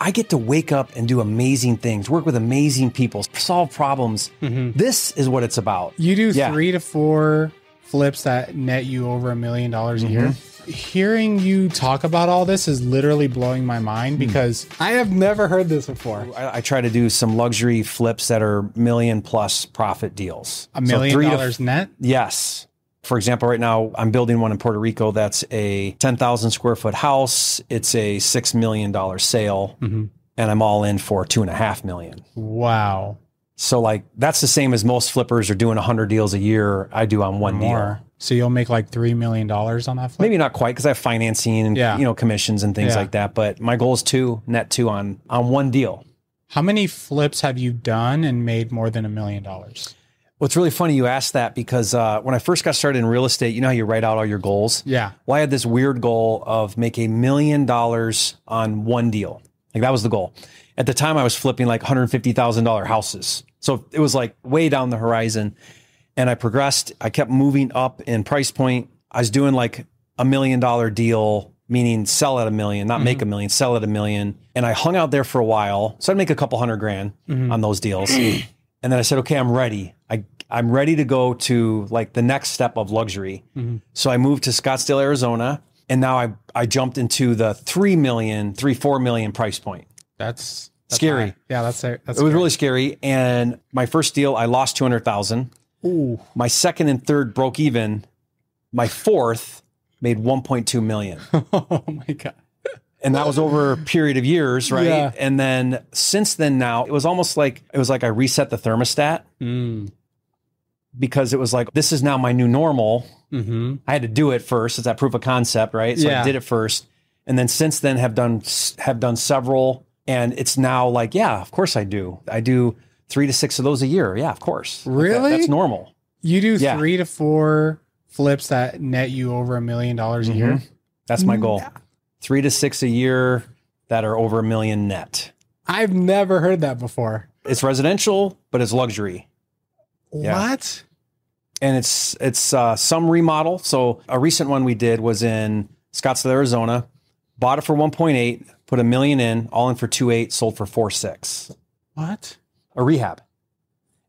I get to wake up and do amazing things, work with amazing people, solve problems. This is what it's about. You do Yeah. three to four flips that net you over a million dollars a year. Mm-hmm. Hearing you talk about all this is literally blowing my mind Hmm. because I have never heard this before. I, I try to do some luxury flips that are million plus profit deals. A million three to dollars net? Yes. For example, right now I'm building one in Puerto Rico that's a 10,000 square foot house. It's a $6 million sale Mm-hmm. and I'm all in for two and a half million. Wow. So like that's the same as most flippers are doing 100 deals a year. I do on one deal. So you'll make like $3 million on that flip? Maybe not quite because I have financing and Yeah. you know commissions and things Yeah. like that. But my goal is two net two on on one deal. How many flips have you done and made more than a million dollars? Well, it's really funny you asked that because uh, when I first got started in real estate, you know how you write out all your goals. Yeah. Well, I had this weird goal of make a million dollars on one deal. Like that was the goal. At the time, I was flipping like hundred fifty thousand dollar houses, so it was like way down the horizon. And I progressed. I kept moving up in price point. I was doing like a million dollar deal, meaning sell at a million, not make a million, sell at a million. And I hung out there for a while, so I'd make a couple hundred grand on those deals. and then I said, okay, I'm ready. I'm ready to go to like the next step of luxury. So I moved to Scottsdale, Arizona, and now I I jumped into the three million, three four million price point. That's, that's Scary. high. Yeah, that's that's It was really scary. And my first deal, I lost two hundred thousand. Ooh. My second and third broke even. My fourth made one point two million, oh my god. and that was over a period of years, right? Yeah. And then since then, now it was almost like it was like I reset the thermostat Mm. Because it was like this is now my new normal. Mm-hmm. I had to do it first. It's that proof of concept, right? So Yeah. I did it first, and then since then have done have done several, and it's now like, yeah, of course I do. I do three to six of those a year. Yeah, of course. Like that- Really? that's normal. You do Yeah. three to four flips that net you over a million dollars a year. That's my goal. Three to six a year that are over a million net. I've never heard that before. It's residential, but it's luxury, Yeah. What? and it's it's uh, some remodel. So a recent one we did was in Scottsdale, Arizona. Bought it for one point eight, put a million in, all in for two eight, sold for four six. What? a rehab.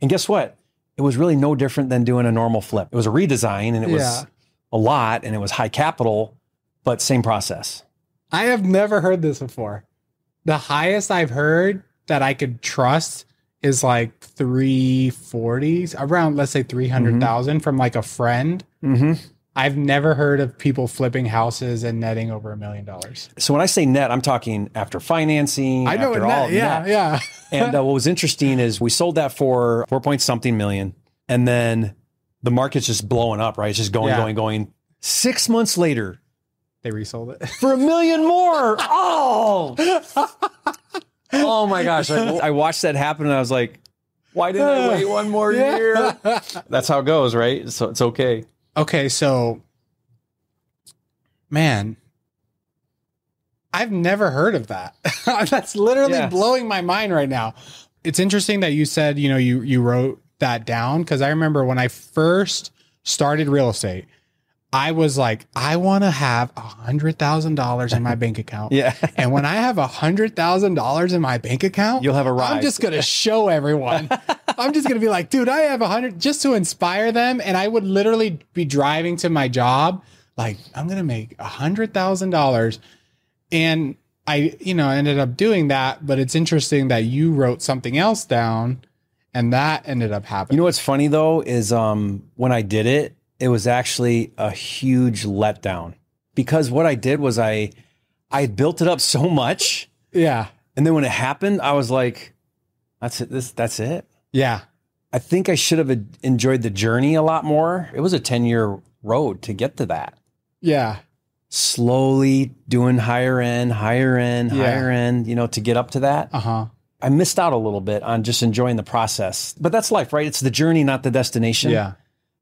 And guess what? It was really no different than doing a normal flip. It was a redesign and it was a lot and it was high capital, but same process. I have never heard this before. The highest I've heard that I could trust is like 340s, around let's say 300,000 from like a friend. Mm-hmm. I've never heard of people flipping houses and netting over a million dollars. So when I say net, I'm talking after financing. I know after what all net, yeah, net. yeah. And uh, what was interesting is we sold that for four point something million, and then the market's just blowing up, right? It's just going, Yeah. going, going. Six months later, they resold it. for a million more. Oh, oh my gosh! I, I watched that happen, and I was like, "Why didn't I wait one more year?" That's how it goes, right? So it's okay. Okay, so man, I've never heard of that. That's literally Yeah. blowing my mind right now. It's interesting that you said, you know, you you wrote that down because I remember when I first started real estate, I was like, I want to have a hundred thousand dollars in my bank account. Yeah, And when I have a hundred thousand dollars in my bank account, you'll have a ride. I'm just gonna show everyone. I'm just gonna be like, dude, I have a hundred just to inspire them. And I would literally be driving to my job, like, I'm gonna make a hundred thousand dollars. And I, you know, ended up doing that. But it's interesting that you wrote something else down and that ended up happening. You know what's funny though is um, when I did it, it was actually a huge letdown because what I did was I I built it up so much, yeah. and then when it happened, I was like, "That's it. This that's it." Yeah. I think I should have enjoyed the journey a lot more. It was a ten year road to get to that. Yeah. Slowly doing higher end, higher end, Yeah. higher end, you know, to get up to that. Uh-huh. I missed out a little bit on just enjoying the process. But that's life, right? It's the journey, not the destination. Yeah.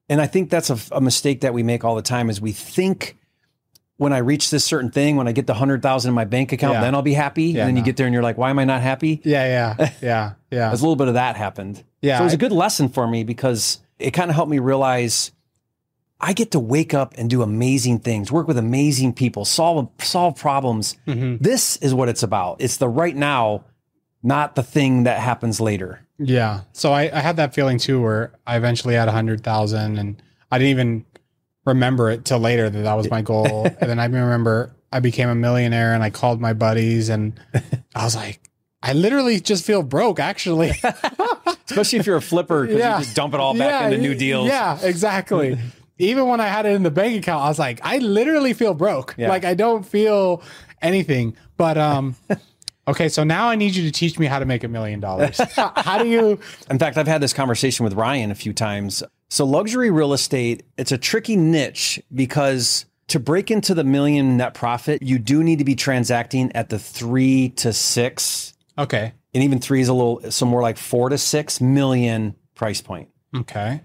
And I think that's a, a mistake that we make all the time is we think when I reach this certain thing, when I get the hundred thousand in my bank account, Yeah. then I'll be happy. Yeah, and then you get there and you're like, why am I not happy? Yeah. Yeah. Yeah. Yeah. There's a little bit of that happened. Yeah, So it was a good lesson for me because it kind of helped me realize I get to wake up and do amazing things, work with amazing people, solve solve problems. Mm-hmm. This is what it's about. It's the right now, not the thing that happens later. Yeah. So I, I had that feeling too, where I eventually had a hundred thousand, and I didn't even remember it till later that that was my goal. and then I remember I became a millionaire, and I called my buddies, and I was like, I literally just feel broke, actually. Especially if you're a flipper, because Yeah. you just dump it all back into new deals. Yeah, exactly. Even when I had it in the bank account, I was like, I literally feel broke. Yeah. Like I don't feel anything. But um, okay, so now I need you to teach me how to make a million dollars. How do you? In fact, I've had this conversation with Ryan a few times. So, luxury real estate, it's a tricky niche because to break into the million net profit, you do need to be transacting at the three to six, Okay. and even three is a little, so more like four to six million price point. Okay.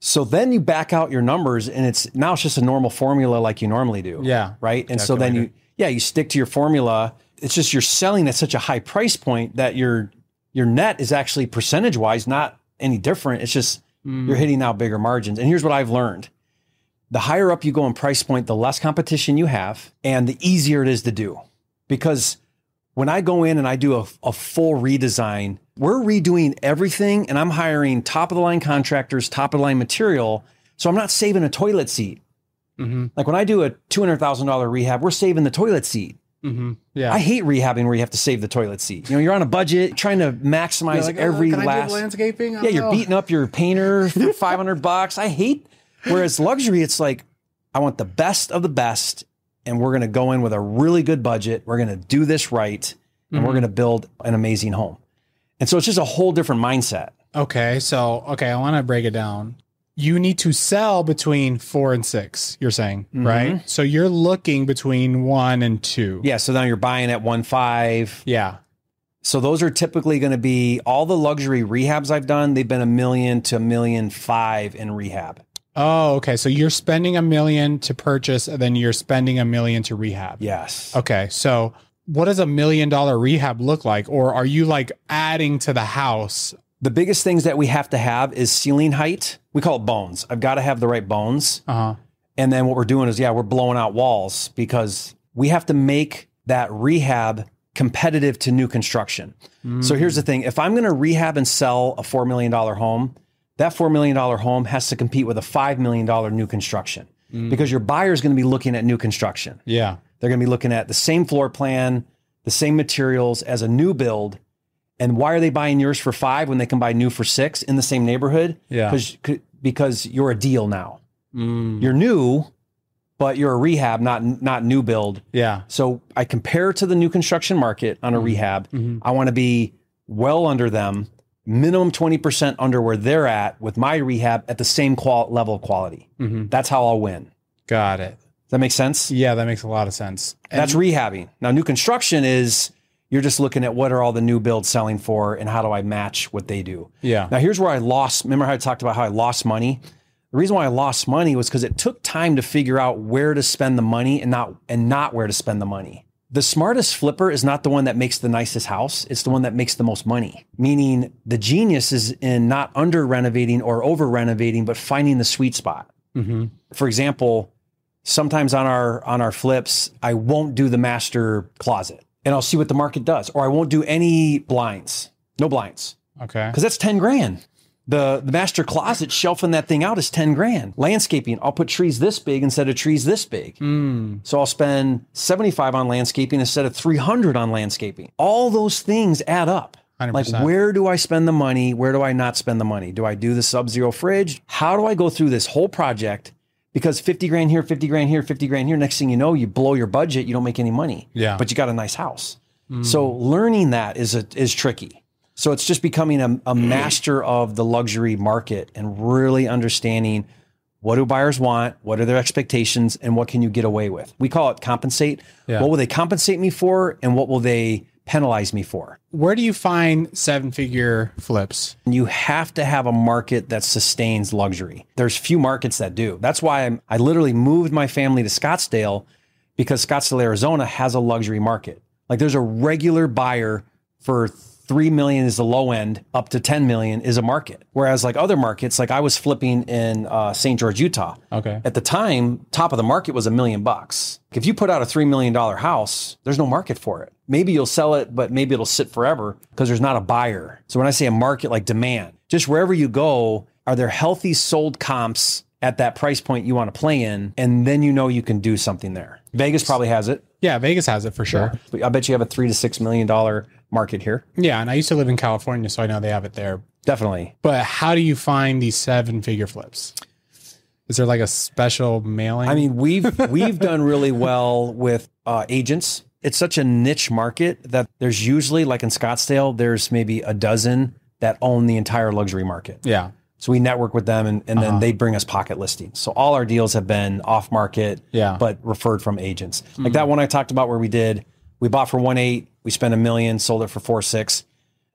So then you back out your numbers, and it's now it's just a normal formula like you normally do. Yeah. Right. And so then you, yeah, you stick to your formula. It's just you're selling at such a high price point that your your net is actually percentage wise not any different. It's just you're hitting out bigger margins. And here's what I've learned: the higher up you go in price point, the less competition you have, and the easier it is to do. Because when I go in and I do a, a full redesign, we're redoing everything, and I'm hiring top of the line contractors, top of the line material. So I'm not saving a toilet seat. Mm-hmm. Like when I do a two hundred thousand dollar rehab, we're saving the toilet seat. Mm-hmm. Yeah. I hate rehabbing where you have to save the toilet seat. You know, you're on a budget, trying to maximize Like, uh, every can I do last. landscaping. I yeah, you're know. beating up your painter for five hundred bucks. I hate. Whereas luxury, it's like I want the best of the best, and we're going to go in with a really good budget. We're going to do this right, and Mm-hmm. we're going to build an amazing home. And so it's just a whole different mindset. Okay, so okay, I want to break it down. You need to sell between four and six. You're saying mm-hmm. right? So you're looking between one and two. Yeah. So now you're buying at one five. Yeah. So those are typically going to be all the luxury rehabs I've done. They've been a million to a million five in rehab. Oh, okay. So you're spending a million to purchase, and then you're spending a million to rehab. Yes. Okay. So what does a million dollar rehab look like? Or are you like adding to the house? The biggest things that we have to have is ceiling height. We call it bones. I've got to have the right bones. Uh huh. And then what we're doing is, yeah, we're blowing out walls because we have to make that rehab competitive to new construction. So here's the thing if I'm going to rehab and sell a $4 million home, that $4 million home has to compete with a $5 million new construction because your buyer is going to be looking at new construction. Yeah. They're going to be looking at the same floor plan, the same materials as a new build. And why are they buying yours for five when they can buy new for six in the same neighborhood? Yeah. Because because you're a deal now. Mm. You're new, but you're a rehab, not not new build. Yeah. So I compare to the new construction market on a mm-hmm. rehab. Mm-hmm. I want to be well under them, minimum 20% under where they're at with my rehab at the same qual- level of quality. Mm-hmm. That's how I'll win. Got it. Does that make sense? Yeah, that makes a lot of sense. And- That's rehabbing. Now, new construction is you're just looking at what are all the new builds selling for and how do I match what they do. yeah. Now, here's where I lost. Remember how I talked about how I lost money? The reason why I lost money was because it took time to figure out where to spend the money and not and not where to spend the money. The smartest flipper is not the one that makes the nicest house. It's the one that makes the most money. Meaning the genius is in not under renovating or over renovating, but finding the sweet spot. Mm-hmm. For example, sometimes on our on our flips, I won't do the master closet and I'll see what the market does, or I won't do any blinds, no blinds, Okay. because that's ten grand. The the master closet shelving that thing out is ten grand. Landscaping, I'll put trees this big instead of trees this big. Mm. So I'll spend seventy five on landscaping instead of three hundred on landscaping. All those things add up. Like 100%. where do I spend the money? Where do I not spend the money? Do I do the sub-zero fridge? How do I go through this whole project? Because 50 grand here, 50 grand here, 50 grand here. Next thing you know, you blow your budget, you don't make any money. Yeah. But you got a nice house. Hmm. So learning that is a, is tricky. So it's just becoming a, a master of the luxury market and really understanding what do buyers want, what are their expectations, and what can you get away with. We call it compensate. Yeah. What will they compensate me for, and what will they penalize me for? Where do you find seven figure flips? You have to have a market that sustains luxury. There's few markets that do. That's why I'm, I literally moved my family to Scottsdale because Scottsdale, Arizona has a luxury market. Like there's a regular buyer for 3 million is the low end, up to 10 million is a market. Whereas like other markets, like I was flipping in uh, St. George, Utah. Okay. At the time, top of the market was a million bucks. If you put out a $3 million house, there's no market for it. Maybe you'll sell it, but maybe it'll sit forever because there's not a buyer. So when I say a market like demand, just wherever you go, are there healthy sold comps at that price point you want to play in? And then you know you can do something there. Vegas probably has it. Yeah, Vegas has it for sure. But I bet you have a three to six million dollar market here. Yeah, and I used to live in California, so I know they have it there. Definitely. But how do you find these seven figure flips? Is there like a special mailing? I mean, we've we've done really well with uh, agents. It's such a niche market that there's usually like in Scottsdale, there's maybe a dozen that own the entire luxury market. yeah. So we network with them and, and then they bring us pocket listings. So all our deals have been off market, Yeah. but referred from agents. Like that one I talked about where we did, we bought for one eight, we spent a million, sold it for four six.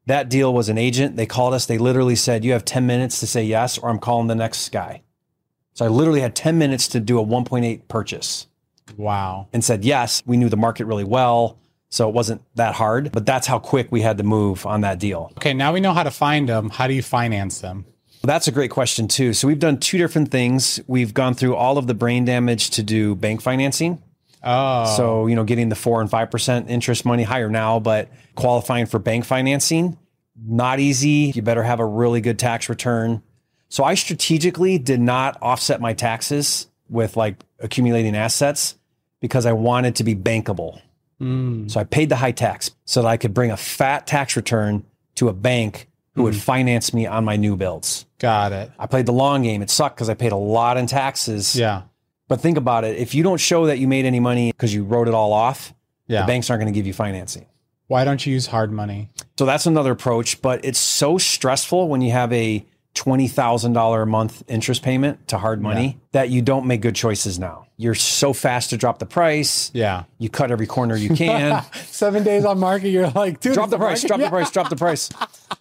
That deal was an agent. They called us. They literally said, You have 10 minutes to say yes, or I'm calling the next guy. So I literally had 10 minutes to do a 1.8 purchase Wow. and said yes. We knew the market really well. So it wasn't that hard, but that's how quick we had to move on that deal. Okay, now we know how to find them. How do you finance them? That's a great question too. So we've done two different things. We've gone through all of the brain damage to do bank financing. Oh, So, you know, getting the four and five percent interest money higher now, but qualifying for bank financing, not easy. You better have a really good tax return. So I strategically did not offset my taxes with like accumulating assets because I wanted to be bankable. Hmm. So I paid the high tax so that I could bring a fat tax return to a bank who would hmm. finance me on my new builds. got it. I played the long game. It sucked because I paid a lot in taxes. Yeah. But think about it. If you don't show that you made any money because you wrote it all off, Yeah. the banks aren't going to give you financing. Why don't you use hard money? So that's another approach. But it's so stressful when you have a $20,000 a month interest payment to hard money that you don't make good choices now. You're so fast to drop the price. Yeah. You cut every corner you can. Seven days on market, you're like, dude, drop is the price, drop the price, drop the price.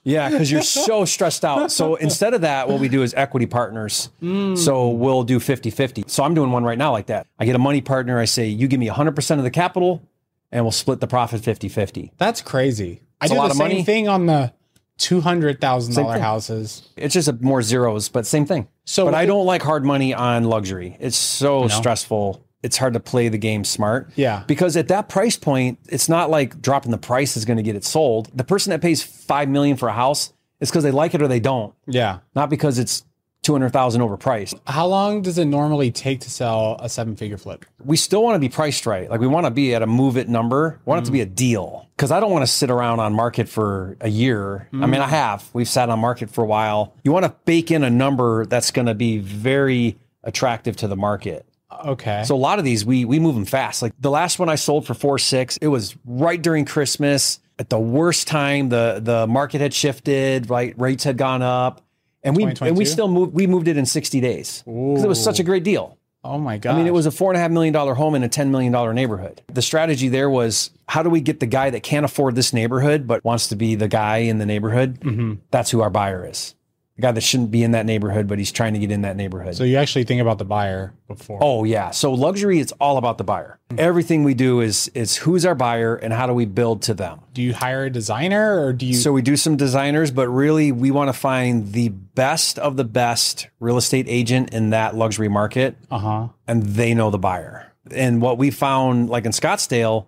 Yeah, because you're so stressed out. So instead of that, what we do is equity partners. Mm. So we'll do 50 50. So I'm doing one right now like that. I get a money partner. I say, you give me 100% of the capital and we'll split the profit 50 50. That's crazy. I do lot the of same money. thing on the two hundred thousand dollar houses. It's just a more zeros, but same thing. So but I don't like hard money on luxury. It's so stressful. It's hard to play the game smart. Yeah. Because at that price point, it's not like dropping the price is going to get it sold. The person that pays 5 million for a house is because they like it or they don't. Yeah. not because it's 200,000 overpriced. How long does it normally take to sell a seven figure flip? We still want to be priced right. Like we want to be at a move it number. We want it to be a mm. deal because I don't want to sit around on market for a year. I mean, I mm. have. We've sat on market for a while. You want to bake in a number that's going to be very attractive to the market. Okay. So a lot of these we we move them fast. Like the last one I sold for four six, it was right during Christmas at the worst time. The the market had shifted, right? Rates had gone up, and we and we still moved. We moved it in sixty days because it was such a great deal. oh my god. I mean, it was a four and a half million dollar home in a ten million dollar neighborhood. The strategy there was how do we get the guy that can't afford this neighborhood but wants to be the guy in the neighborhood? Mm-hmm. That's who our buyer is. Guy that shouldn't be in that neighborhood, but he's trying to get in that neighborhood. So you actually think about the buyer before. Oh yeah. So luxury, it's all about the buyer. Everything we do is is who's our buyer and how do we build to them. Do you hire a designer or do you? So we do some designers, but really we want to find the best of the best real estate agent in that luxury market, uh huh. and they know the buyer. And what we found, like in Scottsdale,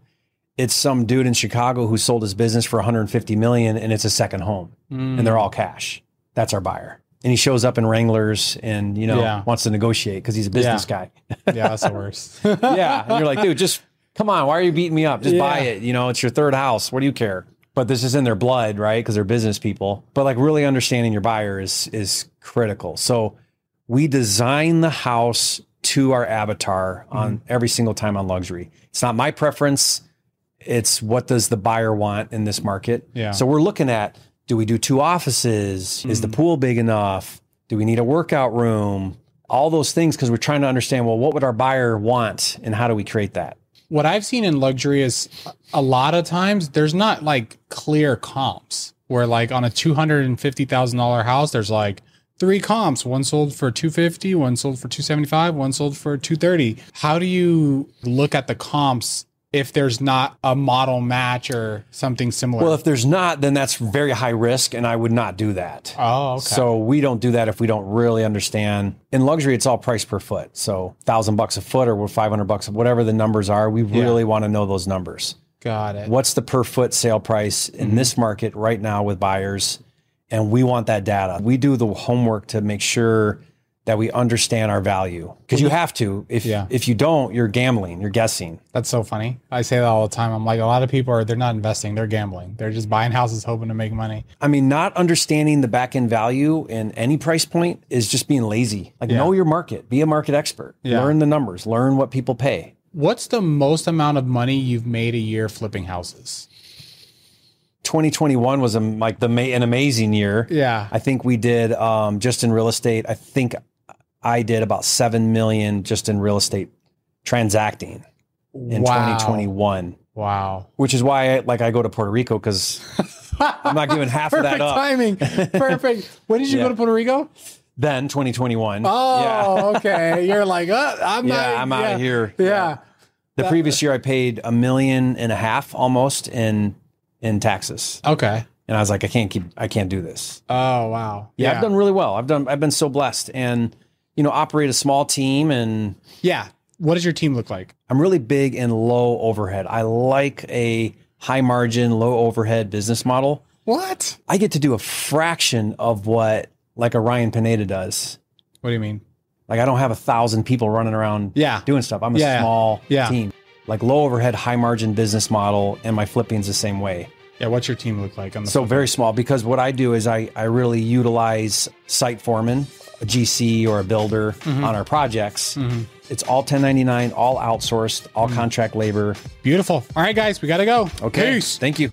it's some dude in Chicago who sold his business for 150 million, and it's a second home, and they're all cash. That's our buyer. And he shows up in Wranglers and you know Yeah. wants to negotiate because he's a business guy. Yeah, that's the worst. yeah. And you're like, dude, just come on. Why are you beating me up? Just buy it. You know, it's your third house. What do you care? But this is in their blood, right? Because they're business people. But like really understanding your buyer is is critical. So we design the house to our avatar on Mm-hmm. every single time on luxury. It's not my preference. It's what does the buyer want in this market. Yeah. So we're looking at do we do two offices? Is the Mm-hmm. pool big enough? Do we need a workout room? All those things because we're trying to understand well, what would our buyer want and how do we create that? what I've seen in luxury is a lot of times there's not like clear comps where like on a two hundred and fifty thousand dollar house there's like three comps one sold for 250 one sold for 275 one sold for 230 how do you look at the comps if there's not a model match or something similar? Well, if there's not, then that's very high risk, and I would not do that. oh, okay. So we don't do that if we don't really understand. In luxury, it's all price per foot. So thousand bucks a foot or five hundred bucks, whatever the numbers are. We really want to know those numbers. Got it. What's the per foot sale price in mm-hmm. this market right now with buyers? And we want that data. We do the homework to make sure that we understand our value because you have to. If Yeah. if you don't, you're gambling. You're guessing. That's so funny. I say that all the time. I'm like, a lot of people are, they're not investing, they're gambling. They're just buying houses hoping to make money. I mean, not understanding the back end value in any price point is just being lazy. Like, Yeah. know your market, be a market expert, Yeah. learn the numbers, learn what people pay. What's the most amount of money you've made a year flipping houses? 2021 was a, like the an amazing year. Yeah. I think we did um, just in real estate. I think I did about seven million just in real estate transacting in wow. 2021, Wow. which is why I, like I go to Puerto Rico because I'm not giving half of that up. timing. Perfect. When did you Yeah. go to Puerto Rico? Then 2021. Oh, yeah. okay. You're like, uh, I'm Yeah, not. I'm out yeah, of here. Yeah. The previous year I paid a million and a half almost in in taxes. Okay. And I was like, I can't keep I can't do this. Oh, wow. Yeah, I've done really well. I've done I've been so blessed and you know, operate a small team and Yeah. What does your team look like? I'm really big and low overhead. I like a high margin, low overhead business model. What? I get to do a fraction of what like a Ryan Pineda does. What do you mean? Like I don't have a thousand people running around Yeah. doing stuff. I'm a Yeah. small Yeah. team. Like low overhead, high margin business model, and my flipping's the same way. Yeah. What's your team look like on the So very small because what I do is I, I really utilize site foreman, a GC or a builder Mm-hmm. on our projects. It's all 1099, all outsourced, all Mm-hmm. contract labor. Beautiful. All right, guys, we got to go. Okay. Peace. Thank you.